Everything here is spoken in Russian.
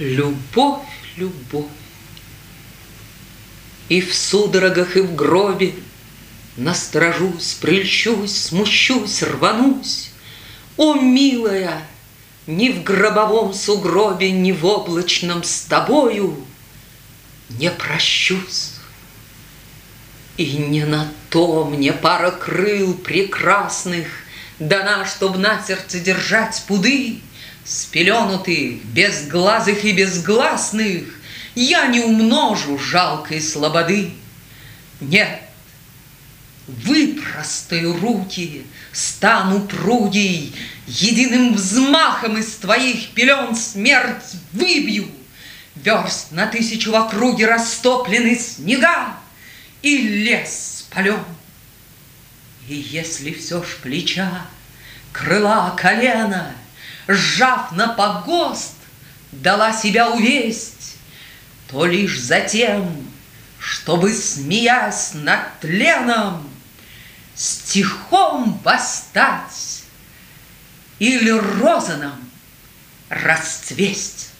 Любовь, любовь. И в судорогах, и в гробе Насторожусь, прельщусь, смущусь, рванусь. О, милая, ни в гробовом сугробе, Ни в облачном с тобою Не прощусь. И не на то мне пара крыл прекрасных Дана, чтоб на сердце держать пуды, Спеленутых, безглазых и безгласных, Я не умножу жалкой слободы. Нет, выпростаю руки, Стану прудей, Единым взмахом из твоих пелен Смерть выбью, Верст на тысячу в округе Растоплены снега, И лес спален. И если все ж плеча, крыла, колено — сжав на погост, дала себя увесть, то лишь затем, чтобы, смеясь над тленом, стихом восстать или розаном расцвесть.